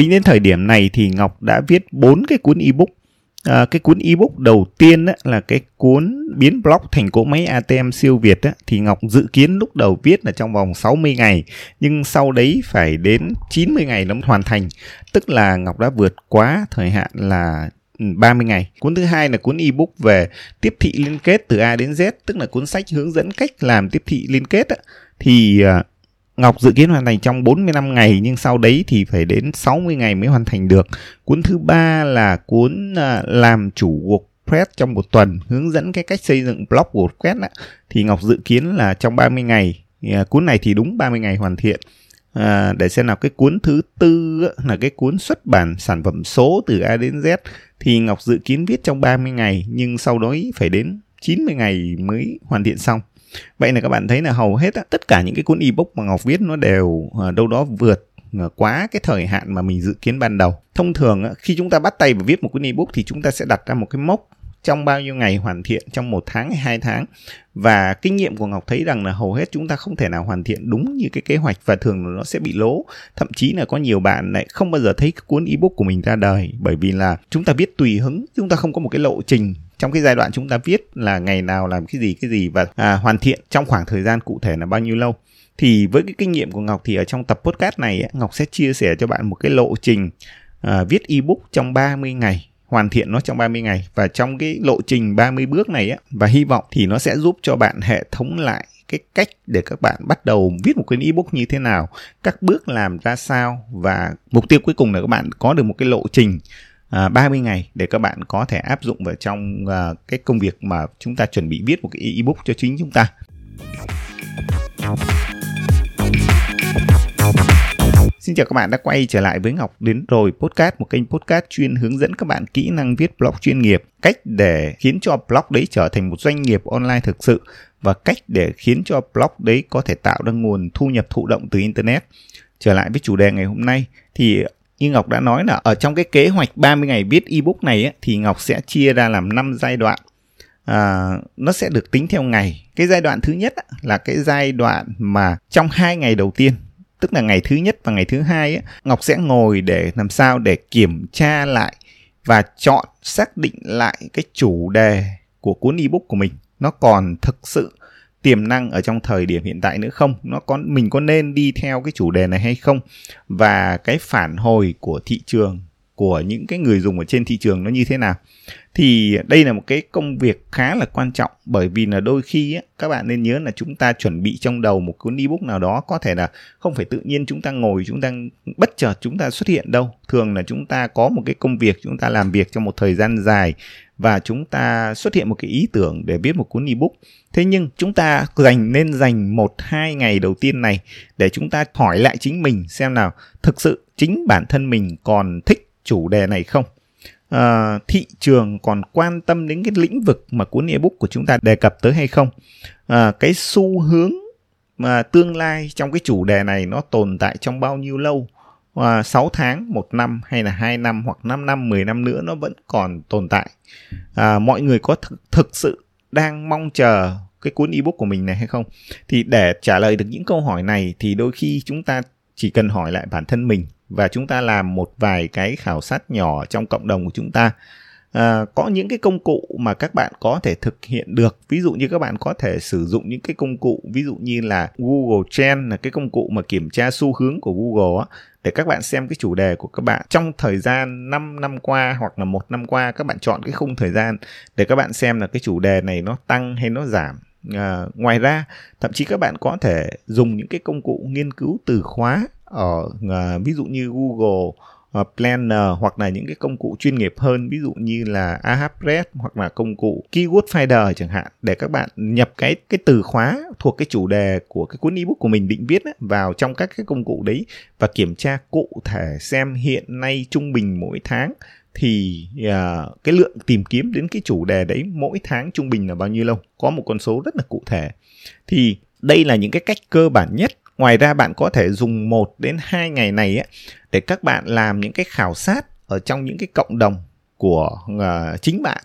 tính đến thời điểm này thì Ngọc đã viết 4 cái cuốn ebook. À, cái cuốn ebook đầu tiên á, là cái cuốn biến blog thành cỗ máy ATM siêu Việt á, thì Ngọc dự kiến lúc đầu viết là trong vòng 60 ngày nhưng sau đấy phải đến 90 ngày nó mới hoàn thành. Tức là Ngọc đã vượt quá thời hạn là ừ, 30 ngày. Cuốn thứ hai là cuốn ebook về tiếp thị liên kết từ A đến Z, tức là cuốn sách hướng dẫn cách làm tiếp thị liên kết á, thì uh, Ngọc dự kiến hoàn thành trong 45 ngày nhưng sau đấy thì phải đến 60 ngày mới hoàn thành được. Cuốn thứ ba là cuốn à, làm chủ WordPress trong một tuần hướng dẫn cái cách xây dựng blog WordPress á, thì Ngọc dự kiến là trong 30 ngày. À, cuốn này thì đúng 30 ngày hoàn thiện. À, để xem nào cái cuốn thứ tư là cái cuốn xuất bản sản phẩm số từ A đến Z thì Ngọc dự kiến viết trong 30 ngày nhưng sau đó phải đến 90 ngày mới hoàn thiện xong. Vậy là các bạn thấy là hầu hết tất cả những cái cuốn ebook mà Ngọc viết nó đều à, đâu đó vượt ờ, quá cái thời hạn mà mình dự kiến ban đầu. Thông thường khi chúng ta bắt tay vào viết một cuốn ebook thì chúng ta sẽ đặt ra một cái mốc trong bao nhiêu ngày hoàn thiện trong một tháng hay hai tháng và kinh nghiệm của ngọc thấy rằng là hầu hết chúng ta không thể nào hoàn thiện đúng như cái kế hoạch và thường nó sẽ bị lố thậm chí là có nhiều bạn lại không bao giờ thấy cái cuốn ebook của mình ra đời bởi vì là chúng ta viết tùy hứng chúng ta không có một cái lộ trình trong cái giai đoạn chúng ta viết là ngày nào làm cái gì cái gì và à, hoàn thiện trong khoảng thời gian cụ thể là bao nhiêu lâu. Thì với cái kinh nghiệm của Ngọc thì ở trong tập podcast này Ngọc sẽ chia sẻ cho bạn một cái lộ trình à, viết ebook trong 30 ngày hoàn thiện nó trong 30 ngày. Và trong cái lộ trình 30 bước này á và hy vọng thì nó sẽ giúp cho bạn hệ thống lại cái cách để các bạn bắt đầu viết một cuốn ebook như thế nào, các bước làm ra sao và mục tiêu cuối cùng là các bạn có được một cái lộ trình à, 30 ngày để các bạn có thể áp dụng vào trong à, cái công việc mà chúng ta chuẩn bị viết một cái ebook cho chính chúng ta. Xin chào các bạn đã quay trở lại với Ngọc đến rồi podcast, một kênh podcast chuyên hướng dẫn các bạn kỹ năng viết blog chuyên nghiệp, cách để khiến cho blog đấy trở thành một doanh nghiệp online thực sự và cách để khiến cho blog đấy có thể tạo ra nguồn thu nhập thụ động từ internet. Trở lại với chủ đề ngày hôm nay thì như Ngọc đã nói là ở trong cái kế hoạch 30 ngày viết ebook này ấy, thì Ngọc sẽ chia ra làm 5 giai đoạn. À, nó sẽ được tính theo ngày. Cái giai đoạn thứ nhất là cái giai đoạn mà trong hai ngày đầu tiên tức là ngày thứ nhất và ngày thứ hai ấy, Ngọc sẽ ngồi để làm sao để kiểm tra lại và chọn xác định lại cái chủ đề của cuốn ebook của mình nó còn thực sự tiềm năng ở trong thời điểm hiện tại nữa không? Nó có, mình có nên đi theo cái chủ đề này hay không? Và cái phản hồi của thị trường của những cái người dùng ở trên thị trường nó như thế nào. Thì đây là một cái công việc khá là quan trọng bởi vì là đôi khi á, các bạn nên nhớ là chúng ta chuẩn bị trong đầu một cuốn ebook nào đó có thể là không phải tự nhiên chúng ta ngồi chúng ta bất chợt chúng ta xuất hiện đâu. Thường là chúng ta có một cái công việc chúng ta làm việc trong một thời gian dài và chúng ta xuất hiện một cái ý tưởng để viết một cuốn ebook. Thế nhưng chúng ta dành nên dành một hai ngày đầu tiên này để chúng ta hỏi lại chính mình xem nào thực sự chính bản thân mình còn thích chủ đề này không à, thị trường còn quan tâm đến cái lĩnh vực mà cuốn ebook của chúng ta đề cập tới hay không à, cái xu hướng mà tương lai trong cái chủ đề này nó tồn tại trong bao nhiêu lâu à, 6 tháng, một năm hay là 2 năm hoặc 5 năm, 10 năm nữa nó vẫn còn tồn tại. À, mọi người có thực, thực sự đang mong chờ cái cuốn ebook của mình này hay không? Thì để trả lời được những câu hỏi này thì đôi khi chúng ta chỉ cần hỏi lại bản thân mình và chúng ta làm một vài cái khảo sát nhỏ trong cộng đồng của chúng ta. À, có những cái công cụ mà các bạn có thể thực hiện được. Ví dụ như các bạn có thể sử dụng những cái công cụ ví dụ như là Google Trend là cái công cụ mà kiểm tra xu hướng của Google á để các bạn xem cái chủ đề của các bạn. Trong thời gian 5 năm qua hoặc là một năm qua các bạn chọn cái khung thời gian để các bạn xem là cái chủ đề này nó tăng hay nó giảm. À, ngoài ra thậm chí các bạn có thể dùng những cái công cụ nghiên cứu từ khóa ở uh, ví dụ như Google uh, Planner hoặc là những cái công cụ chuyên nghiệp hơn ví dụ như là Ahrefs hoặc là công cụ Keyword Finder chẳng hạn để các bạn nhập cái cái từ khóa thuộc cái chủ đề của cái cuốn ebook của mình định viết ấy, vào trong các cái công cụ đấy và kiểm tra cụ thể xem hiện nay trung bình mỗi tháng thì uh, cái lượng tìm kiếm đến cái chủ đề đấy mỗi tháng trung bình là bao nhiêu lâu? Có một con số rất là cụ thể. Thì đây là những cái cách cơ bản nhất Ngoài ra bạn có thể dùng 1 đến 2 ngày này ấy, để các bạn làm những cái khảo sát ở trong những cái cộng đồng của uh, chính bạn.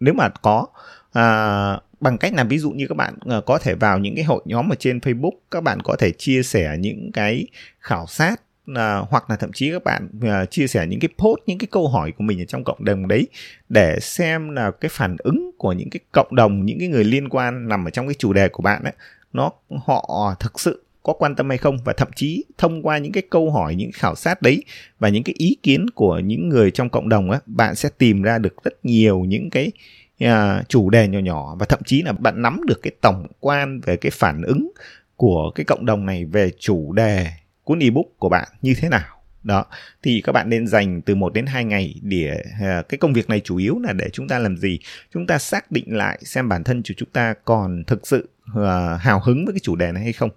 Nếu mà có uh, bằng cách là ví dụ như các bạn uh, có thể vào những cái hội nhóm ở trên Facebook các bạn có thể chia sẻ những cái khảo sát uh, hoặc là thậm chí các bạn uh, chia sẻ những cái post những cái câu hỏi của mình ở trong cộng đồng đấy để xem là cái phản ứng của những cái cộng đồng những cái người liên quan nằm ở trong cái chủ đề của bạn ấy nó họ thực sự có quan tâm hay không và thậm chí thông qua những cái câu hỏi những khảo sát đấy và những cái ý kiến của những người trong cộng đồng á bạn sẽ tìm ra được rất nhiều những cái uh, chủ đề nhỏ nhỏ và thậm chí là bạn nắm được cái tổng quan về cái phản ứng của cái cộng đồng này về chủ đề cuốn ebook của bạn như thế nào. Đó thì các bạn nên dành từ 1 đến 2 ngày để uh, cái công việc này chủ yếu là để chúng ta làm gì? Chúng ta xác định lại xem bản thân của chúng ta còn thực sự uh, hào hứng với cái chủ đề này hay không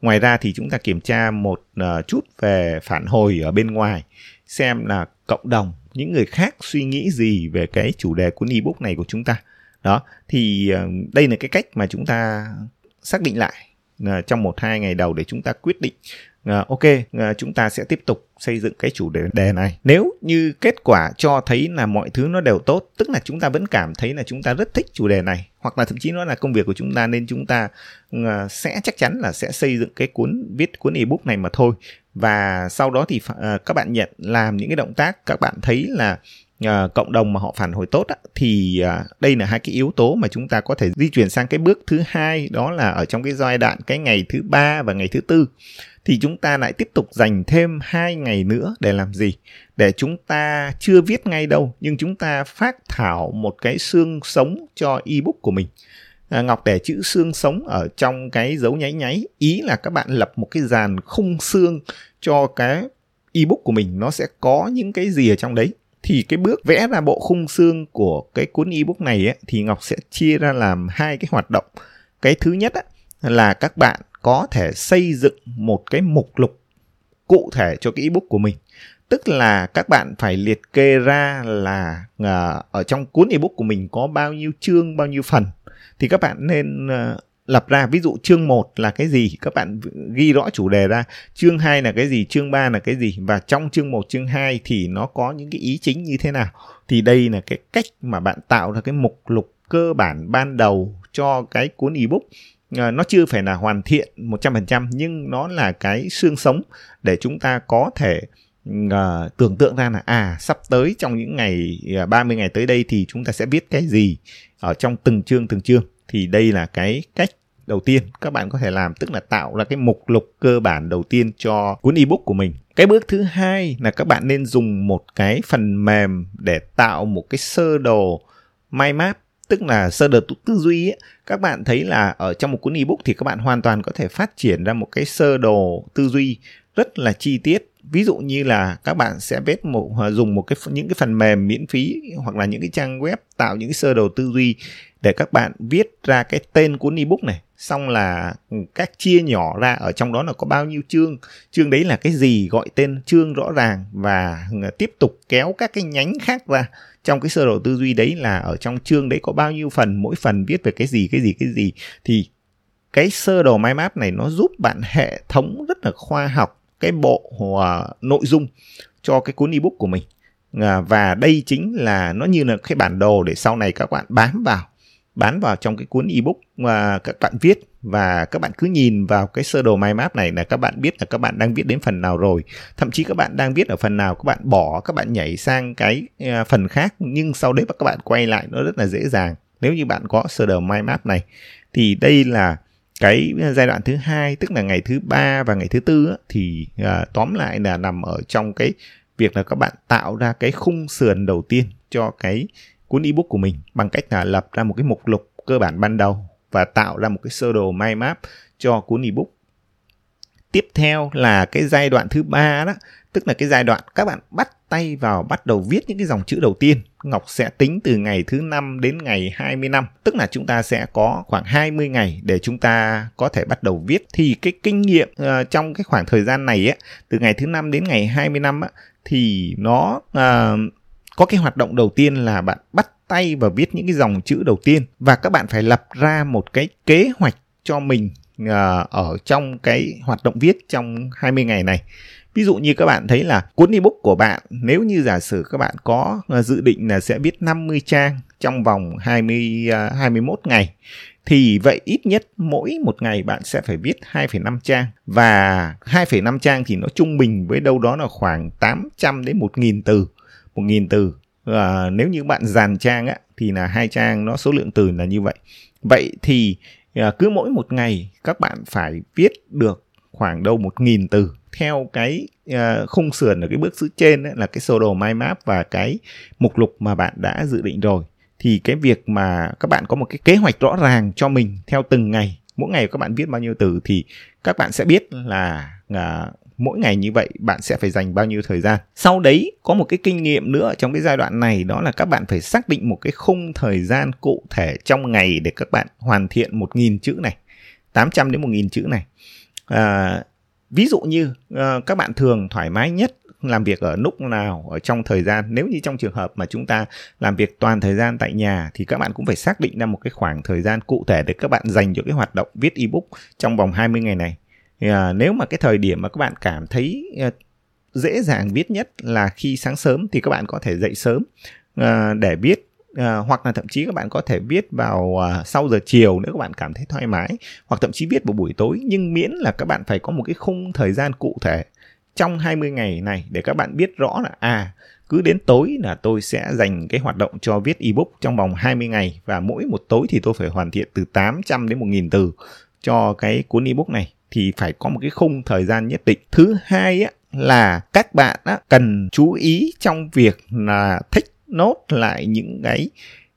ngoài ra thì chúng ta kiểm tra một uh, chút về phản hồi ở bên ngoài xem là cộng đồng những người khác suy nghĩ gì về cái chủ đề cuốn ebook này của chúng ta. Đó thì uh, đây là cái cách mà chúng ta xác định lại uh, trong một hai ngày đầu để chúng ta quyết định Ờ, ok ờ, chúng ta sẽ tiếp tục xây dựng cái chủ đề đề này. Nếu như kết quả cho thấy là mọi thứ nó đều tốt, tức là chúng ta vẫn cảm thấy là chúng ta rất thích chủ đề này, hoặc là thậm chí nó là công việc của chúng ta, nên chúng ta ờ, sẽ chắc chắn là sẽ xây dựng cái cuốn, viết cuốn ebook này mà thôi. Và sau đó thì các bạn nhận, làm những cái động tác, các bạn thấy là uh, cộng đồng mà họ phản hồi tốt á, thì uh, đây là hai cái yếu tố mà chúng ta có thể di chuyển sang cái bước thứ hai đó là ở trong cái giai đoạn cái ngày thứ ba và ngày thứ tư. Thì chúng ta lại tiếp tục dành thêm hai ngày nữa để làm gì? Để chúng ta chưa viết ngay đâu nhưng chúng ta phát thảo một cái xương sống cho ebook của mình. À, ngọc để chữ xương sống ở trong cái dấu nháy nháy. Ý là các bạn lập một cái dàn khung xương cho cái ebook của mình. Nó sẽ có những cái gì ở trong đấy? Thì cái bước vẽ ra bộ khung xương của cái cuốn ebook này ấy, thì ngọc sẽ chia ra làm hai cái hoạt động. Cái thứ nhất á, là các bạn có thể xây dựng một cái mục lục cụ thể cho cái ebook của mình. Tức là các bạn phải liệt kê ra là uh, ở trong cuốn ebook của mình có bao nhiêu chương bao nhiêu phần. Thì các bạn nên uh, lập ra. Ví dụ chương 1 là cái gì? Các bạn ghi rõ chủ đề ra. Chương 2 là cái gì? Chương 3 là cái gì? Và trong chương 1 chương 2 thì nó có những cái ý chính như thế nào? Thì đây là cái cách mà bạn tạo ra cái mục lục cơ bản ban đầu cho cái cuốn ebook. À, nó chưa phải là hoàn thiện 100% nhưng nó là cái xương sống để chúng ta có thể uh, tưởng tượng ra là à sắp tới trong những ngày à, uh, 30 ngày tới đây thì chúng ta sẽ viết cái gì ở trong từng chương từng chương. Thì đây là cái cách đầu tiên các bạn có thể làm tức là tạo ra cái mục lục cơ bản đầu tiên cho cuốn ebook của mình. Cái bước thứ hai là các bạn nên dùng một cái phần mềm để tạo một cái sơ đồ mind map tức là sơ đồ tư duy ấy, các bạn thấy là ở trong một cuốn ebook thì các bạn hoàn toàn có thể phát triển ra một cái sơ đồ tư duy rất là chi tiết ví dụ như là các bạn sẽ viết một dùng một cái những cái phần mềm miễn phí hoặc là những cái trang web tạo những cái sơ đồ tư duy để các bạn viết ra cái tên cuốn ebook này. Xong là ừ, các chia nhỏ ra ở trong đó là có bao nhiêu chương. Chương đấy là cái gì gọi tên chương rõ ràng và ừ, tiếp tục kéo các cái nhánh khác ra. Trong cái sơ đồ tư duy đấy là ở trong chương đấy có bao nhiêu phần, mỗi phần viết về cái gì cái gì cái gì. Thì cái sơ đồ mind map này nó giúp bạn hệ thống rất là khoa học cái bộ uh, nội dung cho cái cuốn ebook của mình. Uh, và đây chính là nó như là cái bản đồ để sau này các bạn bám vào bán vào trong cái cuốn ebook mà các bạn viết. Và các bạn cứ nhìn vào cái sơ đồ mind map này là các bạn biết là các bạn đang viết đến phần nào rồi. Thậm chí các bạn đang viết ở phần nào các bạn bỏ các bạn nhảy sang cái à, phần khác. Nhưng sau đấy các bạn quay lại nó rất là dễ dàng. Nếu như bạn có sơ đồ mind map này thì đây là cái ờ, giai đoạn thứ hai tức là ngày thứ ba và ngày thứ tư thì à, tóm lại là nằm ở trong cái việc là các bạn tạo ra cái khung sườn đầu tiên cho cái cuốn ebook của mình bằng cách là lập ra một cái mục lục cơ bản ban đầu và tạo ra một cái sơ đồ mind map cho cuốn ebook. Tiếp theo là cái giai đoạn thứ ba đó, tức là cái giai đoạn các bạn bắt tay vào bắt đầu viết những cái dòng chữ đầu tiên. Ngọc sẽ tính từ ngày thứ năm đến ngày 20 năm, tức là chúng ta sẽ có khoảng 20 ngày để chúng ta có thể bắt đầu viết. Thì cái kinh nghiệm uh, trong cái khoảng thời gian này ấy, từ ngày thứ năm đến ngày 20 năm á, thì nó uh, có cái hoạt động đầu tiên là bạn bắt tay và viết những cái dòng chữ đầu tiên và các bạn phải lập ra một cái kế hoạch cho mình uh, ở trong cái hoạt động viết trong 20 ngày này. Ví dụ như các bạn thấy là cuốn ebook của bạn nếu như giả sử các bạn có à, dự định là sẽ viết 50 trang trong vòng 20 21 à, ngày thì vậy ít nhất mỗi một ngày bạn sẽ phải viết 2,5 trang. Và 2,5 trang thì nó trung bình với đâu đó là khoảng 800 đến 1.000 từ 1.000 từ. À, nếu như bạn dàn trang á thì là hai trang nó số lượng từ là như vậy. Vậy thì à, cứ mỗi một ngày các bạn phải viết được khoảng đâu 1.000 từ. Theo cái uh, khung sườn ở cái bước dưới trên ấy, là cái sơ đồ mind map và cái mục lục mà bạn đã dự định rồi. Thì cái việc mà các bạn có một cái kế hoạch rõ ràng cho mình theo từng ngày mỗi ngày các bạn viết bao nhiêu từ thì các bạn sẽ biết là uh, mỗi ngày như vậy bạn sẽ phải dành bao nhiêu thời gian. Sau đấy có một cái kinh nghiệm nữa trong cái giai đoạn này đó là các bạn phải xác định một cái khung thời gian cụ thể trong ngày để các bạn hoàn thiện một nghìn chữ này 800 đến một nghìn chữ này à, ví dụ như à, các bạn thường thoải mái nhất làm việc ở lúc nào ở trong thời gian? Nếu như trong trường hợp mà chúng ta làm việc toàn thời gian tại nhà thì các bạn cũng phải xác định ra một cái khoảng thời gian cụ thể để các bạn dành cho cái hoạt động viết ebook trong vòng 20 ngày này. À, nếu mà cái thời điểm mà các bạn cảm thấy à, dễ dàng viết nhất là khi sáng sớm thì các bạn có thể dậy sớm à, để viết à, hoặc là thậm chí các bạn có thể viết vào à, sau giờ chiều nếu các bạn cảm thấy thoải mái hoặc thậm chí viết vào buổi tối. Nhưng miễn là các bạn phải có một cái khung thời gian cụ thể trong 20 ngày này để các bạn biết rõ là à cứ đến tối là tôi sẽ dành cái hoạt động cho viết ebook trong vòng 20 ngày. Và mỗi một tối thì tôi phải hoàn thiện từ 800 đến 1000 từ cho cái cuốn ebook này. Thì phải có một cái khung thời gian nhất định. Thứ hai á là các bạn á, cần chú ý trong việc là thích nốt lại những cái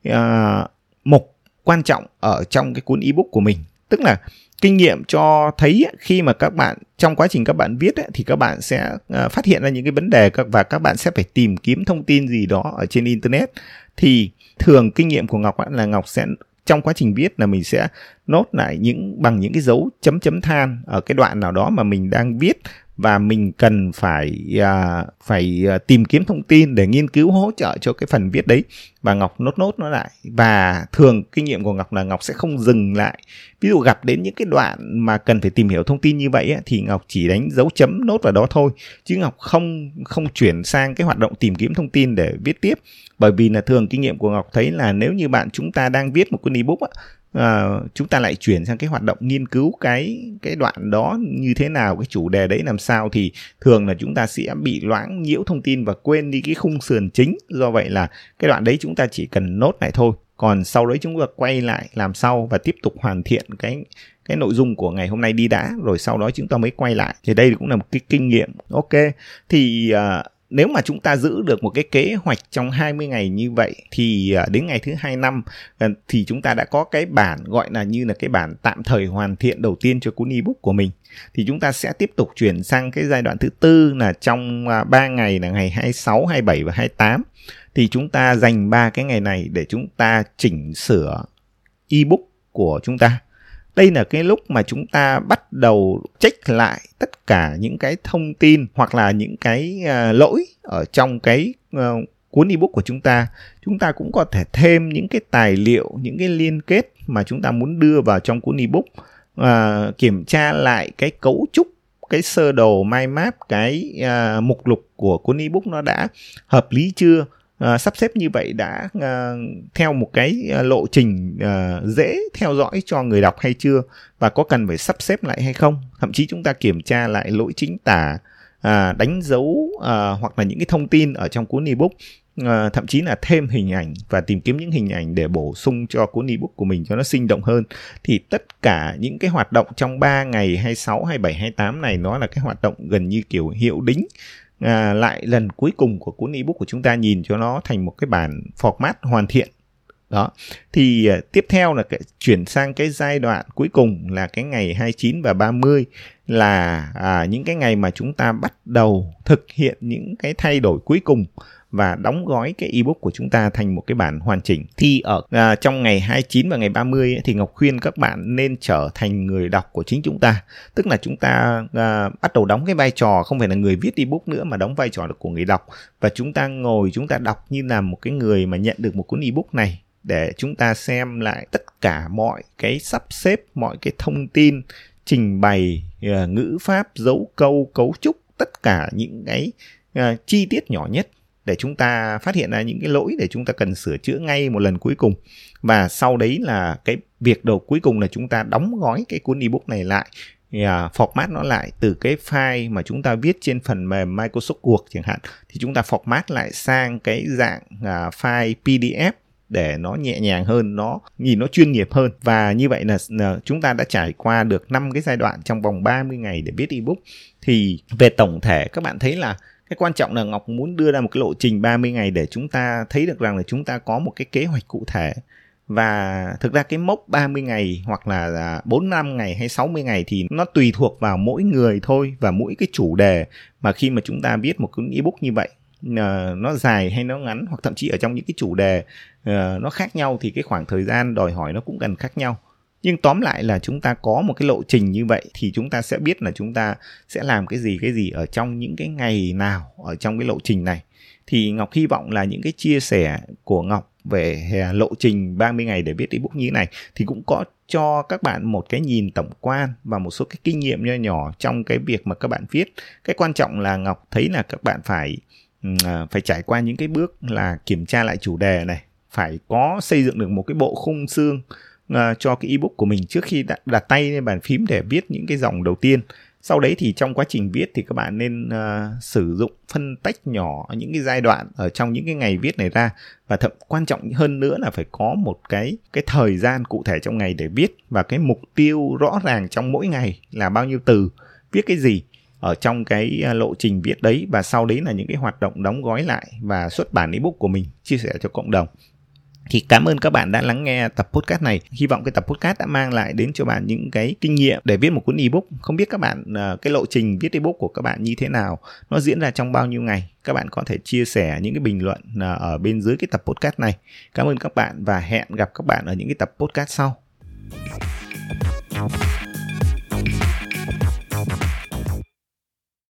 uh, mục quan trọng ở trong cái cuốn ebook của mình. Tức là kinh nghiệm cho thấy khi mà các bạn trong quá trình các bạn viết ấy, thì các bạn sẽ à, phát hiện ra những cái vấn đề và các bạn sẽ phải tìm kiếm thông tin gì đó ở trên internet. Thì thường kinh nghiệm của ngọc là ngọc sẽ trong quá trình viết là mình sẽ nốt lại những bằng những cái dấu chấm chấm than ở cái đoạn nào đó mà mình đang viết và mình cần phải à, phải à, tìm kiếm thông tin để nghiên cứu hỗ trợ cho cái phần viết đấy. Và ngọc nốt nốt nó lại. Và thường kinh nghiệm của ngọc là ngọc sẽ không dừng lại. Ví dụ gặp đến những cái đoạn mà cần phải tìm hiểu thông tin như vậy thì ngọc chỉ đánh dấu chấm nốt vào đó thôi. Chứ ngọc không không chuyển sang cái hoạt động tìm kiếm thông tin để viết tiếp. Bởi vì là thường kinh nghiệm của ngọc thấy là nếu như bạn chúng ta đang viết một cuốn ebook á, à, chúng ta lại chuyển sang cái hoạt động nghiên cứu cái cái đoạn đó như thế nào cái chủ đề đấy làm sao thì thường là chúng ta sẽ bị loãng nhiễu thông tin và quên đi cái khung sườn chính. Do vậy là cái đoạn đấy chúng ta chỉ cần nốt lại thôi. Còn sau đấy chúng ta quay lại làm sau và tiếp tục hoàn thiện cái cái nội dung của ngày hôm nay đi đã. Rồi sau đó chúng ta mới quay lại. Thì đây cũng là một cái kinh nghiệm. Ok. Thì uh, nếu mà chúng ta giữ được một cái kế hoạch trong 20 ngày như vậy thì à, đến ngày thứ hai năm à, thì chúng ta đã có cái bản gọi là như là cái bản tạm thời hoàn thiện đầu tiên cho cuốn ebook của mình. Thì chúng ta sẽ tiếp tục chuyển sang cái giai đoạn thứ tư là trong à, 3 ngày là ngày 26, 27 và 28 thì chúng ta dành ba cái ngày này để chúng ta chỉnh sửa ebook của chúng ta đây là cái lúc mà chúng ta bắt đầu check lại tất cả những cái thông tin hoặc là những cái uh, lỗi ở trong cái uh, cuốn ebook của chúng ta. Chúng ta cũng có thể thêm những cái tài liệu những cái liên kết mà chúng ta muốn đưa vào trong cuốn ebook uh, kiểm tra lại cái cấu trúc cái sơ đồ mind map cái uh, mục lục của cuốn ebook nó đã hợp lý chưa? Uh, sắp xếp như vậy đã uh, theo một cái uh, lộ trình uh, dễ theo dõi cho người đọc hay chưa và có cần phải sắp xếp lại hay không? Thậm chí chúng ta kiểm tra lại lỗi chính tả uh, đánh dấu uh, hoặc là những cái thông tin ở trong cuốn ebook uh, thậm chí là thêm hình ảnh và tìm kiếm những hình ảnh để bổ sung cho cuốn ebook của mình cho nó sinh động hơn. Thì tất cả những cái hoạt động trong 3 ngày 26, 27, 28 này nó là cái hoạt động gần như kiểu hiệu đính à, lại lần cuối cùng của cuốn ebook của chúng ta nhìn cho nó thành một cái bản format hoàn thiện. Đó. Thì uh, tiếp theo là cái, chuyển sang cái giai đoạn cuối cùng là cái ngày 29 và 30 là à, những cái ngày mà chúng ta bắt đầu thực hiện những cái thay đổi cuối cùng và đóng gói cái ebook của chúng ta thành một cái bản hoàn chỉnh. Thì ở à, trong ngày 29 và ngày 30 ấy, thì Ngọc khuyên các bạn nên trở thành người đọc của chính chúng ta. Tức là chúng ta à, bắt đầu đóng cái vai trò không phải là người viết ebook nữa mà đóng vai trò của người đọc. Và chúng ta ngồi chúng ta đọc như là một cái người mà nhận được một cuốn ebook này để chúng ta xem lại tất cả mọi cái sắp xếp mọi cái thông tin trình bày à, ngữ pháp dấu câu cấu trúc tất cả những cái uh, chi tiết nhỏ nhất để chúng ta phát hiện ra những cái lỗi để chúng ta cần sửa chữa ngay một lần cuối cùng. Và sau đấy là cái việc đầu cuối cùng là chúng ta đóng gói cái cuốn ebook này lại à, format nó lại từ cái file mà chúng ta viết trên phần mềm Microsoft Word chẳng hạn. Thì chúng ta format lại sang cái dạng uh, file PDF để nó nhẹ nhàng hơn nó nhìn nó chuyên nghiệp hơn. Và như vậy là, là chúng ta đã trải qua được năm cái giai đoạn trong vòng 30 ngày để viết ebook. Thì về tổng thể các bạn thấy là cái quan trọng là Ngọc muốn đưa ra một cái lộ trình 30 ngày để chúng ta thấy được rằng là chúng ta có một cái kế hoạch cụ thể. Và thực ra cái mốc 30 ngày hoặc là 4 năm ngày hay 60 ngày thì nó tùy thuộc vào mỗi người thôi và mỗi cái chủ đề. Mà khi mà chúng ta viết một cuốn ebook như vậy ờ, nó dài hay nó ngắn hoặc thậm chí ở trong những cái chủ đề ờ, nó khác nhau thì cái khoảng thời gian đòi hỏi nó cũng gần khác nhau nhưng tóm lại là chúng ta có một cái lộ trình như vậy thì chúng ta sẽ biết là chúng ta sẽ làm cái gì cái gì ở trong những cái ngày nào, ở trong cái lộ trình này thì Ngọc hy vọng là những cái chia sẻ của Ngọc về à, lộ trình 30 ngày để viết ebook như thế này thì cũng có cho các bạn một cái nhìn tổng quan và một số cái kinh nghiệm nho nhỏ trong cái việc mà các bạn viết. Cái quan trọng là Ngọc thấy là các bạn phải ừ, à, phải trải qua những cái bước là kiểm tra lại chủ đề này, phải có xây dựng được một cái bộ khung xương uh, cho cái ebook của mình trước khi đặt, đặt tay lên bàn phím để viết những cái dòng đầu tiên. Sau đấy thì trong quá trình viết thì các bạn nên uh, sử dụng phân tách nhỏ những cái giai đoạn ở trong những cái ngày viết này ra. Và thậm quan trọng hơn nữa là phải có một cái cái thời gian cụ thể trong ngày để viết. Và cái mục tiêu rõ ràng trong mỗi ngày là bao nhiêu từ viết cái gì ở trong cái à, lộ trình viết đấy. Và sau đấy là những cái hoạt động đóng gói lại và xuất bản ebook của mình chia sẻ cho cộng đồng thì cảm ơn các bạn đã lắng nghe tập podcast này. Hy vọng cái tập podcast đã mang lại đến cho bạn những cái kinh nghiệm để viết một cuốn ebook. Không biết các bạn ờ, cái lộ trình viết ebook của các bạn như thế nào, nó diễn ra trong bao nhiêu ngày? Các bạn có thể chia sẻ những cái bình luận ờ, ở bên dưới cái tập podcast này. Cảm ơn các bạn và hẹn gặp các bạn ở những cái tập podcast sau.